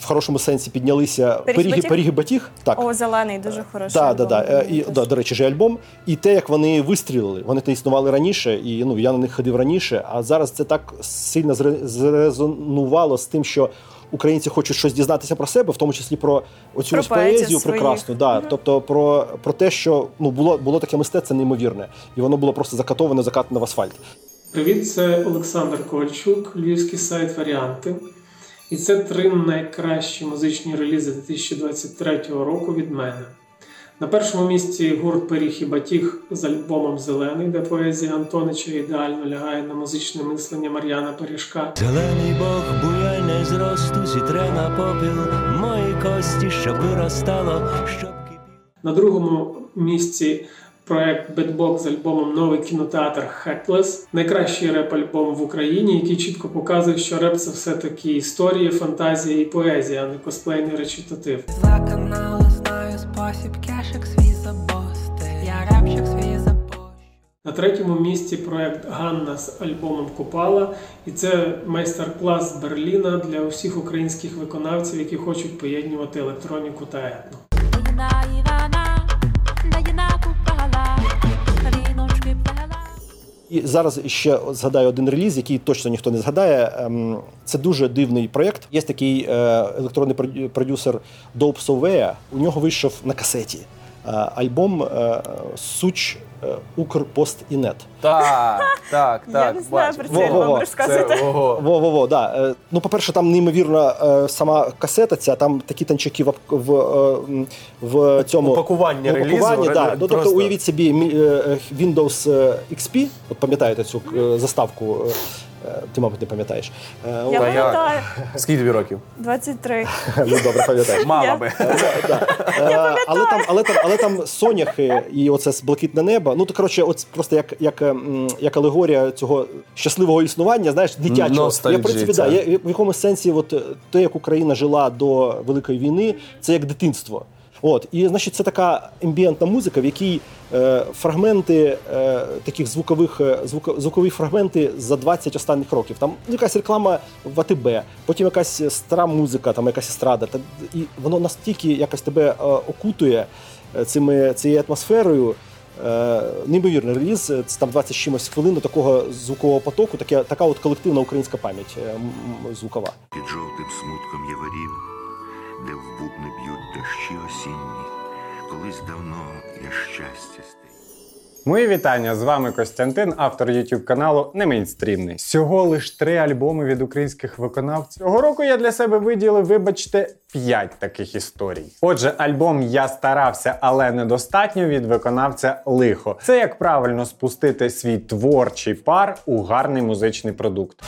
в хорошому сенсі піднялися Пиріг пиріги, Батіг? пиріги батіг. Так. О, зелений, дуже хороший. Да, да, альбом. да. Е, І, да, до речі, же альбом. І те, як вони вистрілили, вони то існували раніше, і ну я на них ходив раніше. А зараз це так сильно зрезонувало з тим, що українці хочуть щось дізнатися про себе, в тому числі про оцю Про ось поезію прекрасну. Да. Тобто про, про те, що ну було, було таке мистецтво неймовірне, і воно було просто закатоване, закатане в асфальт. Привіт, це Олександр Ковальчук, львівський сайт Варіанти. І це три найкращі музичні релізи 2023 року від мене. На першому місці гурт Пиріг і Батіг з альбомом Зелений, де поезія Антонича ідеально лягає на музичне мислення Мар'яна Пиріжка. Зелений бог буяйне зросту зітре на попіл мої кості, щоб виростало, щоб На другому місці проект Бетбок з альбомом Новий кінотеатр Хеклес. Найкращий реп-альбом в Україні, який чітко показує, що реп це все-таки історія, фантазія і поезія, а не косплейний речитатив. За канали знаю спосіб кешик свій забости. Я репчик свій забости. На третьому місці проект Ганна з альбомом Купала, і це майстер-клас з Берліна для усіх українських виконавців, які хочуть поєднувати електроніку та етно. І зараз ще згадаю один реліз, який точно ніхто не згадає. Ем, Це дуже дивний проєкт. Є такий е, електронний продю- продюсер Dope Sovea. У нього вийшов на касеті е, альбом е, Суч е, Укрпост і Так, так, Я не знаю бачу. про це. Це, ого. Во-во-во, да. Е, Ну, по-перше, там неймовірна е, сама касета, ця там такі танчики в, в, в цьому Упакування в релізу, да. Ну, тобто, уявіть собі Windows XP, от пам'ятаєте цю заставку, ти, мабуть, не пам'ятаєш. Е, Я пам'ятаю. Скільки тобі років? 23. Ну, добре, пам'ятаєш. Мала би. Е, але там, але там, але там соняхи і оце з блакитне небо. Ну то коротше, от просто як, як, ем, як алегорія цього щасливого існування, знаєш, дитячого. Я в принципі, да, це. я, в якомусь сенсі, от е, те, як Україна жила до Великої війни, це як дитинство. От, і значить, це така ембієнтна музика, в якій е, фрагменти е, таких звукових е, звуко, звукові фрагменти за 20 останніх років. Там якась реклама в АТБ, потім якась стара музика, там якась естрада. Та, і воно настільки якось тебе е, окутує е, цими, цією атмосферою. Е, неймовірний реліз, е, це там 20 чимось хвилин такого звукового потоку, таке, така от колективна українська пам'ять е, звукова. Під жовтим смутком яворів, де в бубни б'ють дощі осінні, колись давно я щастя став. Мої вітання з вами Костянтин, автор YouTube каналу Не Мейнстрімний. Всього лиш три альбоми від українських виконавців. Цього року я для себе виділив, вибачте, п'ять таких історій. Отже, альбом Я старався, але недостатньо від виконавця лихо. Це як правильно спустити свій творчий пар у гарний музичний продукт.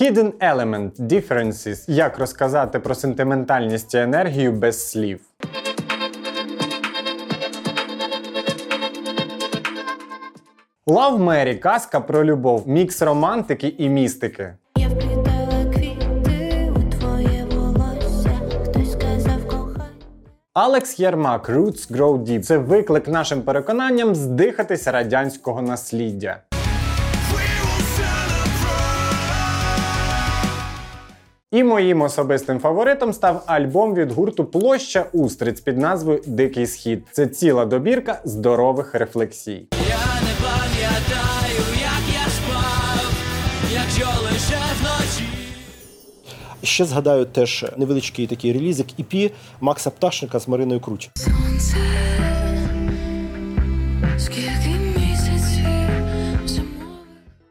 Hidden Element Differences. Як розказати про сентиментальність і енергію без слів. Love Mary – казка про любов, мікс романтики і містики. Я квіти у твоє волосся, хтось сказав кохай. Алекс Єрмак Roots Grow Deep – це виклик нашим переконанням здихатися радянського насліддя. І моїм особистим фаворитом став альбом від гурту Площа Устриць під назвою Дикий Схід. Це ціла добірка здорових рефлексій. Я не пам'ятаю, як я спав, якщо лише вночі. Ще згадаю теж невеличкий такий релізик EP Макса Пташника з Мариною Круть. Сонце,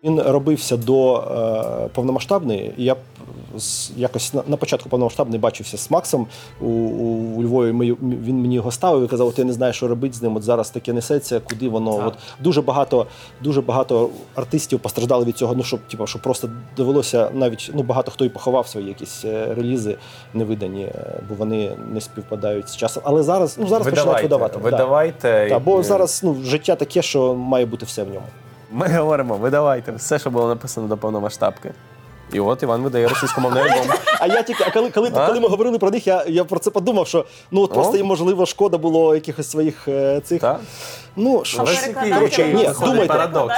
Він робився до е, повномасштабної. Я якось на, на початку повномасштабної бачився з Максом у, у, у Львові. Ми, він мені його ставив і казав, от я не знаю, що робити з ним. От зараз таке несеться, куди воно. От дуже багато, дуже багато артистів постраждали від цього. Ну щоб типу, що просто довелося навіть ну багато хто і поховав свої якісь е, релізи невидані, е, бо вони не співпадають з часом. Але зараз ну зараз починають Видавайте, видавати. Да. видавайте. Так, бо зараз ну життя таке, що має бути все в ньому. Ми говоримо, видавайте все, що було написано до повномасштабки. І от Іван видає російськомовний альбом. А я тільки, а коли, коли, А? коли ми говорили про них, я, я про це подумав, що ну от просто О. їм можливо шкода було якихось своїх е, цих. Ну що ж, коротше, ні, виходить думайте. парадокс.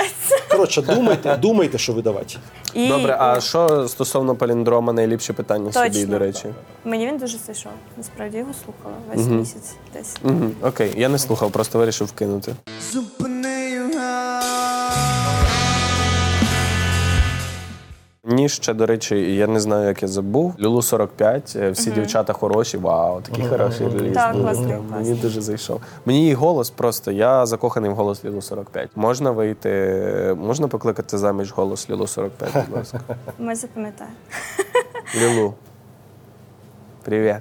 Коротше, думайте, думайте, що видавати. І- Добре, а що стосовно паліндрома найліпше питання собі, Точно. до речі? Мені він дуже зайшов. Насправді його слухала весь Мгм. місяць десь. Угу. Окей, я не слухав, просто вирішив вкинути. Мені ще, до речі, я не знаю, як я забув. Люлу 45, е, всі Мгм. дівчата хороші. Вау, такий хороший реліз. Так, класний, Мені класний. дуже зайшов. Мені її голос просто. Я закоханий в голос Лілу 45. Можна вийти, можна покликати заміж голос Лілу 45, будь ласка. Ми запам'ятаємо. Лілу. Привіт.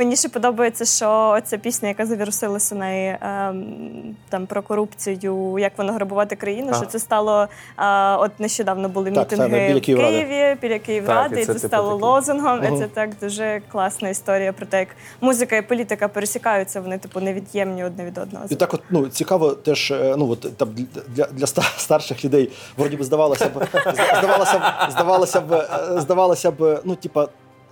Мені ще подобається, що ця пісня, яка завірусилася на ем, там про корупцію, як воно грабувати країну, Ага. що це стало е, от нещодавно були Так, мітинги так, в Києві, біля Київради, Так, і і це це, типу стало такий. лозунгом. І це так дуже класна історія про те, як музика і політика пересікаються, вони типу невід'ємні одне від одного. І так, от ну цікаво, теж е, ну от там для, для ста- старших людей вроді би здавалося б, здавалося б, здавалося б, е, здавалося б, ну типа.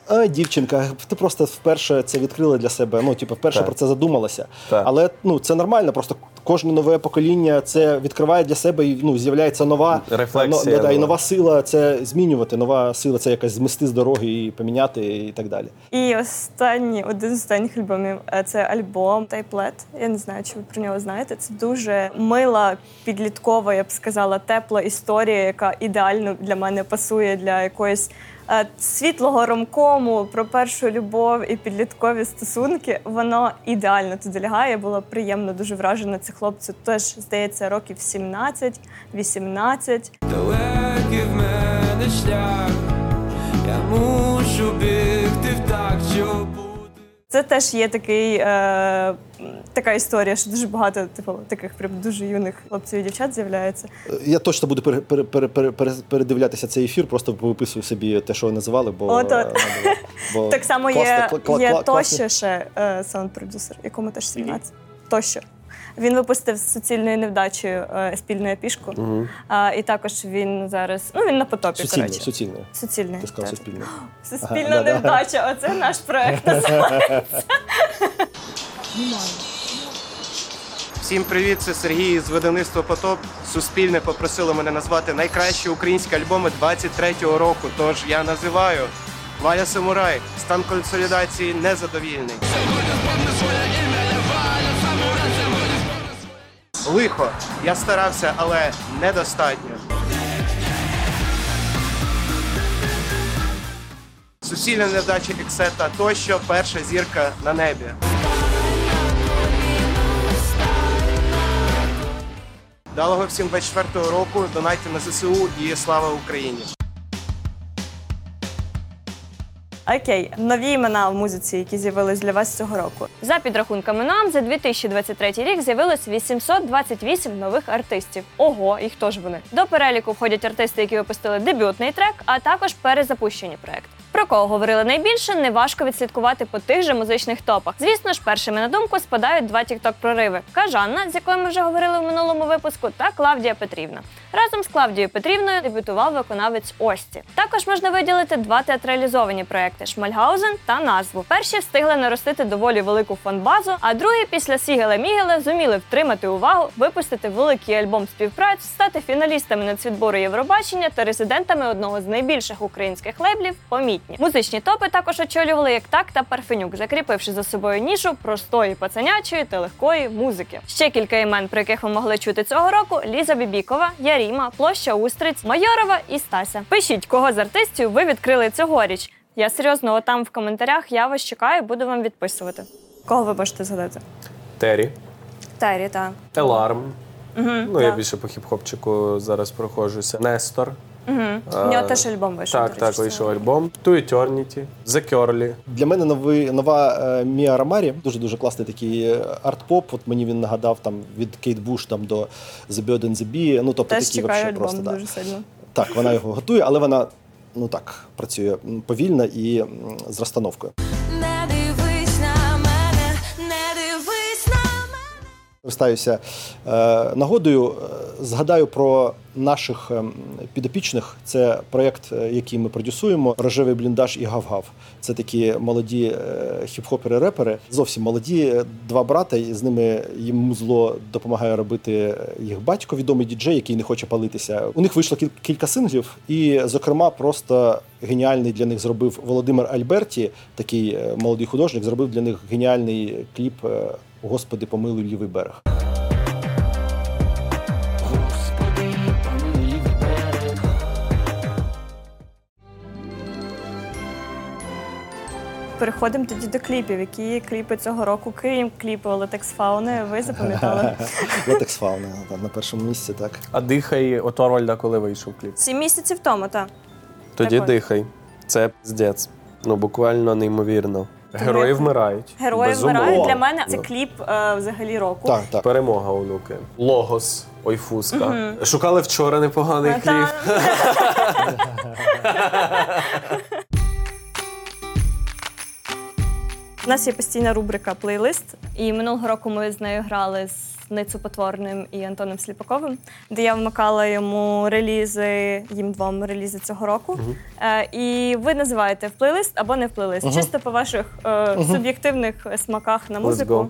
А, дівчинка, ти просто вперше це відкрила для себе. Ну, типу, вперше Так. про це задумалася. Так. Але ну це нормально. Просто кожне нове покоління це відкриває для себе і ну з'являється нова Рефлексія ну, да, і нова. нова сила це змінювати. Нова сила це якась змести з дороги і поміняти і так далі. І останній, один з останніх альбомів е, це альбом Тайплет. Я не знаю, чи ви про нього знаєте. Це дуже мила, підліткова, я б сказала, тепла історія, яка ідеально для мене пасує для якоїсь. Е, Світлого ромкому про першу любов і підліткові стосунки, воно ідеально туди лягає. Я була приємно дуже вражена. Це хлопцю теж здається років 17-18. Далекий в мене шлях, я мушу бігти в так, щоб Це теж є такий, е, така історія, що дуже багато типу, таких прям дуже юних хлопців і дівчат з'являється. Я точно буду пере, пере, пере, пере, пере- передивлятися цей ефір, просто виписую собі те, що ви називали, бо, От, е, бо так само класно, є, кла- кла- є кла- тощо ще е, саунд-продюсер, якому теж 17. Тощо. Він випустив з суцільною невдачею е, спільну епішку. Мгм. А, і також він зараз. Ну, він на потопі. Суцільне, коротше. суцільне. Суцільне. Ти сказав так. суспільне. Суспільна Ага, да-да. невдача. Оце наш проект називається. Всім привіт, це Сергій з видавництва Потоп. Суспільне попросило мене назвати найкращі українські альбоми 23-го року. Тож я називаю Валя Самурай, стан консолідації незадовільний. Лихо. Я старався, але недостатньо. Суцільна невдача Ексета тощо перша зірка на небі. Далого всім 24-го року. Донайте на ЗСУ і слава Україні! Окей, нові імена в музиці, які з'явились для вас цього року. За підрахунками нам, за 2023 рік з'явилось 828 нових артистів. Ого, і хто ж вони? До переліку входять артисти, які випустили дебютний трек, а також перезапущені проекти. Про кого говорили найбільше, неважко відслідкувати по тих же музичних топах. Звісно ж, першими на думку спадають два тікток прориви: Кажанна, з якою ми вже говорили в минулому випуску, та Клавдія Петрівна. Разом з Клавдією Петрівною дебютував виконавець Ості. Також можна виділити два театралізовані проекти Шмальгаузен та назву. Перші встигли наростити доволі велику фан-базу, а другі після Сігела Мігела зуміли втримати увагу, випустити великий альбом співпраць, стати фіналістами нацвідбору Євробачення та резидентами одного з найбільших українських лейблів помітні. Музичні топи також очолювали як так та Парфенюк, закріпивши за собою нішу простої пацанячої та легкої музики. Ще кілька імен, про яких ви могли чути цього року: Ліза Бібікова, Яріма, Площа Устриць, Майорова і Стася. Пишіть, кого з артистів ви відкрили цьогоріч. Я серйозно, отам в коментарях я вас чекаю, буду вам відписувати. Кого ви можете згадати? Террі, Тері, так. Еларм. Угу, Ну, я більше по хіп-хопчику зараз проходжуся. Нестор. Угу. У нього теж альбом вийшов. Так, до речі, так, вийшов альбом. To Eternity, The Curly. Для мене новий, нова е, Мія Рамарі, дуже дуже класний такий е, арт-поп. От мені він нагадав там від Кейт Буш там до The Bird and the Bee. Ну тобто Теж такі чекаю вообще альбом просто да. дуже сильно. так. Вона його готує, але вона ну так працює повільно і м, з розстановкою. Е, нагодою, е, згадаю про наших ем, підопічних. Це проєкт, е, який ми продюсуємо Рожевий бліндаж і гав-гав. Це такі молоді хіп-хопери-репери, зовсім молоді. Два брата, і з ними їм музло допомагає робити їх батько, відомий діджей, який не хоче палитися. У них вийшло кілька синглів, і, зокрема, просто геніальний для них зробив Володимир Альберті, такий молодий художник, зробив для них геніальний кліп Господи, помилуй лівий берег. Переходимо тоді до кліпів. Які кліпи цього року, крім кліпу Латекс Фауни, ви запам'ятали? Латекс фауна там, на першому місці, так. А дихай у Торвальда, коли вийшов кліп. Сім місяців тому, так. Тоді дихай. Це піздець. Ну буквально неймовірно. Герої вмирають. Герої Безумовно. вмирають. Для мене це Ну. кліп е, взагалі року. Перемога онуки. Логос, Ой Фуска. Мгм. Шукали вчора непоганий кліп. У нас є постійна рубрика плейлист, і минулого року ми з нею грали з Ницу Потворним і Антоном Сліпаковим, де я вмикала йому релізи, їм двом релізи цього року. Е, і ви називаєте в плейлист або не в плейлист. Мгм. Чисто по ваших е, Мгм. суб'єктивних смаках на Let's музику. go.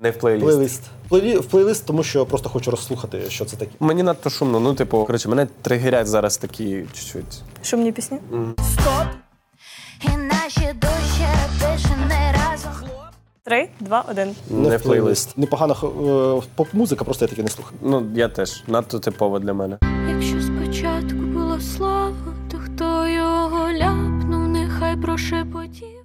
Не в плейліст. Плейлист. Плейлі- В плейлист, тому що просто хочу розслухати, що це таке. Мені надто шумно. Ну, типу, коротше, мене тригерять зараз такі чуть-чуть. Шумні пісні. Мгм. І наші душі більше не. Три, два, один. Не в плейлист. Непогана е, поп-музика, просто я таки не слухаю. Ну, я теж. Надто типово для мене. Якщо спочатку було слово, то хто його ляпнув, нехай прошепотів.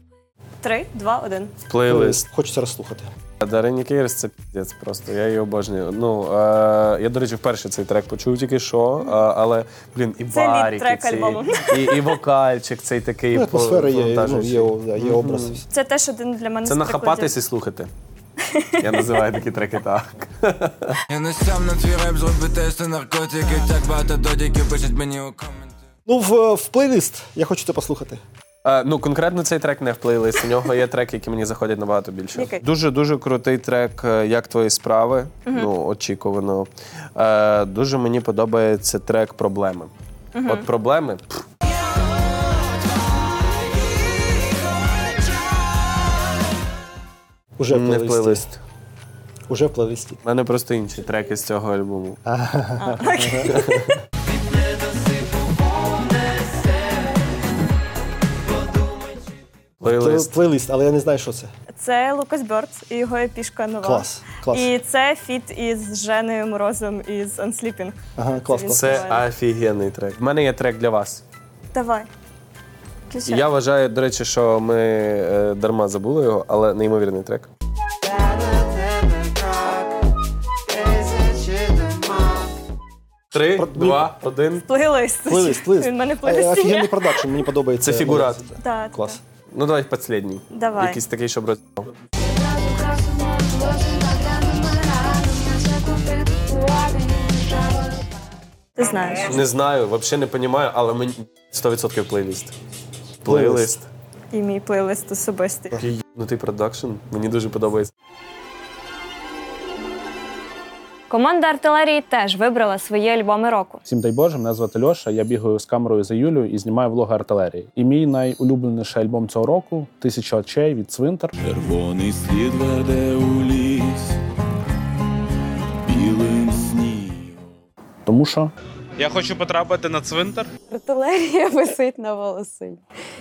Три, два, один. В плейлист. Хочеться розслухати. Дарині Кейрс це піздець просто. Я її обожнюю. Ну, е, я, до речі, вперше цей трек почув тільки що, е, але, блін, і Це баріки трек ці, альбому. і, і вокальчик цей такий. Ну, атмосфера є, повантажуючий. ну, є, є образ. Це теж один для мене Це з нахапатись і слухати. Я називаю такі треки так. Я не сам на твій реп зроби тести наркотики, так багато додіків пишуть мені у коменти. Ну, в, в плейлист. Я хочу це послухати. Е, ну, конкретно цей трек не в плейлист. У нього є треки, які мені заходять набагато більше. Який? Дуже дуже крутий трек е, Як твої справи. Ну, очікувано. Е, дуже мені подобається трек Проблеми. От проблеми. пф, Уже в не в плейлисті. плейлист. Уже в плейлисті. У мене просто інші треки з цього альбому. Плейлист. Плейлист, але я не знаю, що це. Це Лукас Бьордс і його епішка нова. Клас, клас. І це feat із Женою Морозом із Unsleeping. Ага, клас, клас. Це офігенний трек. У мене є трек для вас. Давай. І Включай. я вважаю, до речі, що ми е, дарма забули його, але неймовірний трек. Три, два, один. Плейлист. Плейлист, плейлист. Він в мене в Е, плейлисті. Офігенний продакшн, мені подобається. Це фігурат. Так, Клас. Ну давай последній. Давай. Якийсь такий, щоб роз... Ти знаєш. Не знаю, взагалі не розумію, але мені 100% плейліст. Плейлист. І мій плейлист особистий. Ну ти продакшн. Мені дуже подобається. Команда артилерії теж вибрала свої альбоми року. Всім дай Боже, мене звати Льоша. Я бігаю з камерою за Юлею і знімаю влоги артилерії. І мій найулюбленіший альбом цього року Тисяча очей від Цвинтар. Червоний слід веде у ліс, білим снігом. Тому що Я хочу потрапити на цвинтар. Артилерія висить на волосині.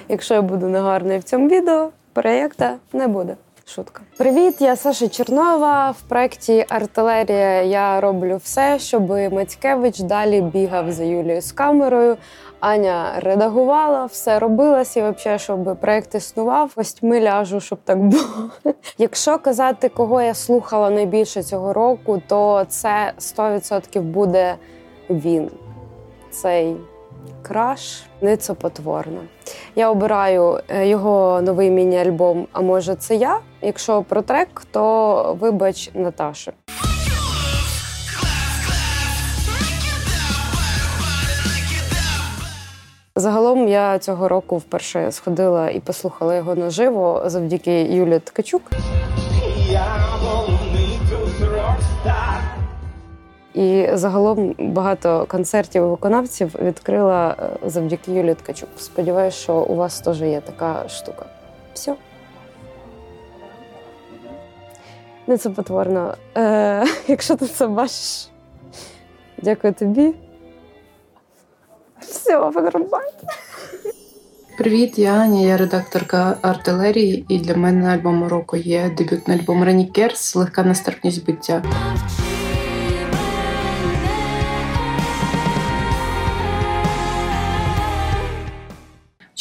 Якщо я буду негарною в цьому відео, проєкта не буде. Шутка. Привіт, я Саша Чернова. В проєкті Артилерія я роблю все, щоб Мацькевич далі бігав за Юлією з камерою. Аня редагувала, все робилось, і взагалі, щоб проєкт існував, костьми ляжу, щоб так було. Якщо казати, кого я слухала найбільше цього року, то це 100% буде він. Цей краш ницопотворна. Я обираю е, його новий міні-альбом А може це я? Якщо про трек, то вибач Наташа. Загалом я цього року вперше сходила і послухала його наживо завдяки Юлі Ткачук. І загалом багато концертів і виконавців відкрила е, завдяки Юлі Ткачук. Сподіваюсь, що у вас теж є така штука. Все. Не це потворно. Е, якщо ти це бачиш, дякую тобі. Все, подрубайте. Привіт, я Аня, я редакторка артилерії, і для мене альбом року є дебютний альбом Ранікерс. Легка нестерпність биття.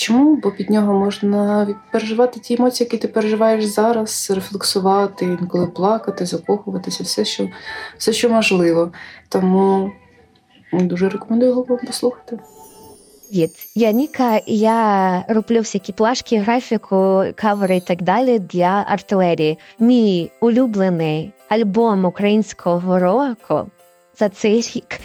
Чому? Бо під нього можна переживати ті емоції, які ти переживаєш зараз, рефлексувати, інколи плакати, закохуватися, все, що, все, що можливо. Тому дуже рекомендую його вам послухати. Привіт, я Ніка, і я роблю всякі плашки, графіку, кавери і так далі для артилерії. Мій улюблений альбом українського року за цей рік.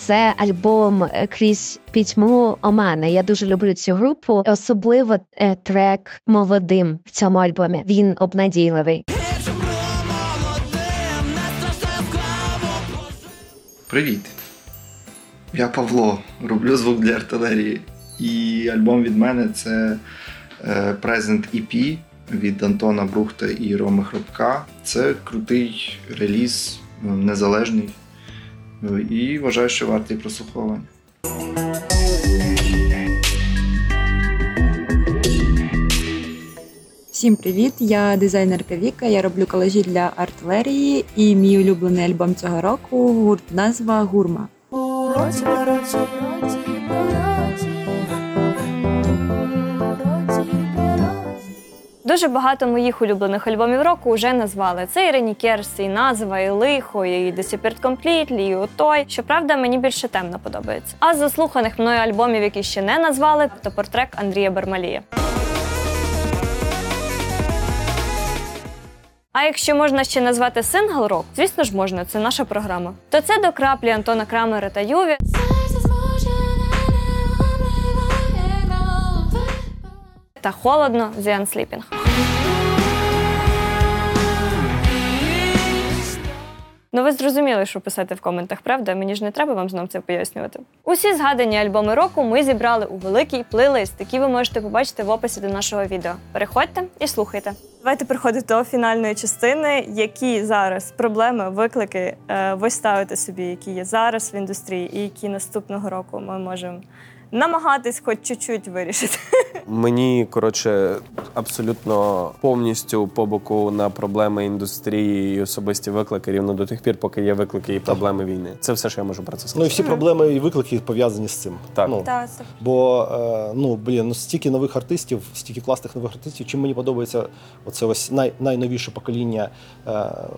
Це альбом крізь пітьму Омана. Я дуже люблю цю групу, особливо е, трек молодим в цьому альбомі. Він обнадійливий. Привіт. Я Павло, роблю звук для артилерії. І альбом від мене це е, Present EP від Антона Брухта і Роми Хробка. Це крутий реліз, незалежний. І вважаю, що вартий прослуховування. Всім привіт! Я дизайнерка Віка. Я роблю колажі для артилерії, і мій улюблений альбом цього року гурт назва Гурма. Дуже багато моїх улюблених альбомів року вже назвали. Це і Рені Керс, і назва, і лихо, і Disappeared Completely, і отой. Щоправда, мені більше темно подобається. А з заслуханих мною альбомів, які ще не назвали, то портрет Андрія Бермалія. А якщо можна ще назвати сингл рок, звісно ж можна, це наша програма. То це до краплі Антона Крамера та Юві. Та холодно The Unsleeping. Ну, ви зрозуміли, що писати в коментах, правда? Мені ж не треба вам знов це пояснювати. Усі згадані альбоми року ми зібрали у великий плейлист, який ви можете побачити в описі до нашого відео. Переходьте і слухайте. Давайте переходити до фінальної частини. Які зараз проблеми, виклики е, ви ставите собі, які є зараз в індустрії, і які наступного року ми можемо намагатись хоч чуть-чуть вирішити. Мені коротше абсолютно повністю по боку на проблеми індустрії і особисті виклики рівно до тих пір, поки є виклики і проблеми війни. Це все, що я можу про це сказати. Ну і всі проблеми і виклики пов'язані з цим. Так. Ну, Та, це- Бо е, ну блін, ну стільки нових артистів, стільки класних нових артистів. Чим мені подобається оце ось най, найновіше покоління е,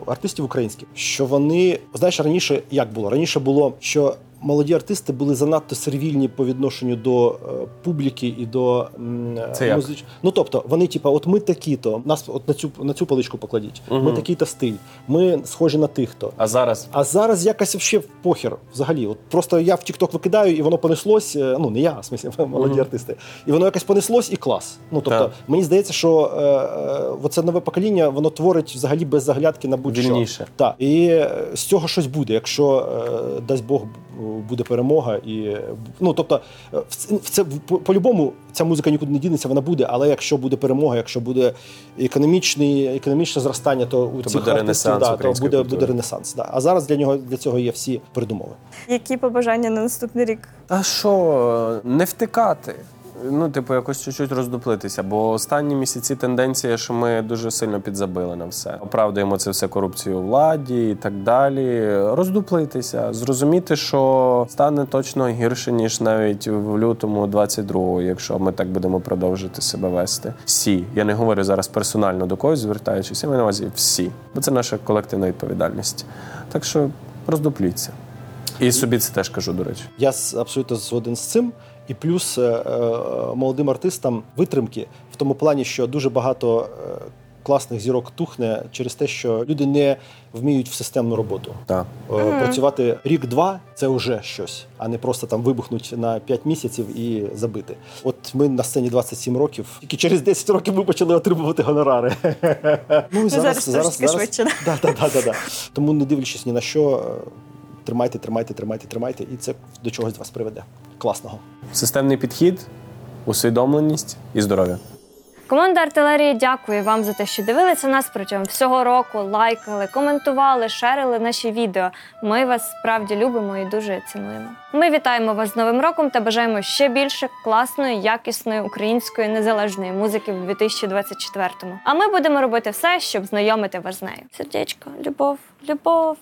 артистів українських, що вони знаєш раніше як було? Раніше було що. Молоді артисти були занадто сервільні по відношенню до е, публіки і до м, Це як? музич... Ну тобто, вони, типа, от ми такі-то, нас от на цю на цю поличку покладіть. Ми такий-то стиль, ми схожі на тих-то. А зараз А зараз якось взагалі похер взагалі. От просто я в TikTok викидаю, і воно понеслось. е, Ну не я, в смислі, молоді Мгм. артисти. І воно якось понеслось і клас. Ну тобто, Так. мені здається, що е, е, оце нове покоління воно творить взагалі без заглядки на будь-що. Вільніше. Так. І е, з цього щось буде, якщо е, дасть Бог буде перемога. І ну тобто, е, в це- в по- по-любому ця музика нікуди не дінеться, вона буде. Але якщо буде перемога, якщо буде економічний, економічне зростання, то у То цих буде артистів ренесанс да, то буде, культури. буде ренесанс. Да. А зараз для нього для цього є всі передумови. Які побажання на наступний рік? А що, не втикати? Ну, типу, якось чуть-чуть роздуплитися, бо останні місяці тенденція, що ми дуже сильно підзабили на все. Оправдуємо це все корупцією у владі і так далі. Роздуплитися, зрозуміти, що стане точно гірше, ніж навіть в лютому 22-го, якщо ми так будемо продовжити себе вести. Всі. Я не говорю зараз персонально до когось, звертаючись, я маю на увазі всі. Бо це наша колективна відповідальність. Так що роздупліться. І собі це теж кажу, до речі. Я абсолютно згоден з цим. І плюс е, е, молодим артистам витримки в тому плані, що дуже багато е, класних зірок тухне через те, що люди не вміють в системну роботу. Так. Працювати рік-два це вже щось, а не просто там вибухнуть на 5 місяців і забити. От ми на сцені 27 років, тільки через 10 років ми почали отримувати гонорари. Ну і зараз трошки швидше, да? Да, да, да, да, да. Тому не дивлячись ні на що, тримайте, тримайте, тримайте, тримайте, і це до чогось вас приведе. Класного. Системний підхід, усвідомленість і здоров'я. Команда артилерії дякує вам за те, що дивилися нас протягом всього року, лайкали, коментували, шерили наші відео. Ми вас справді любимо і дуже цінуємо. Ми вітаємо вас з Новим роком та бажаємо ще більше класної, якісної української незалежної музики в 2024-му. А ми будемо робити все, щоб знайомити вас з нею. Сердечко, любов, любов.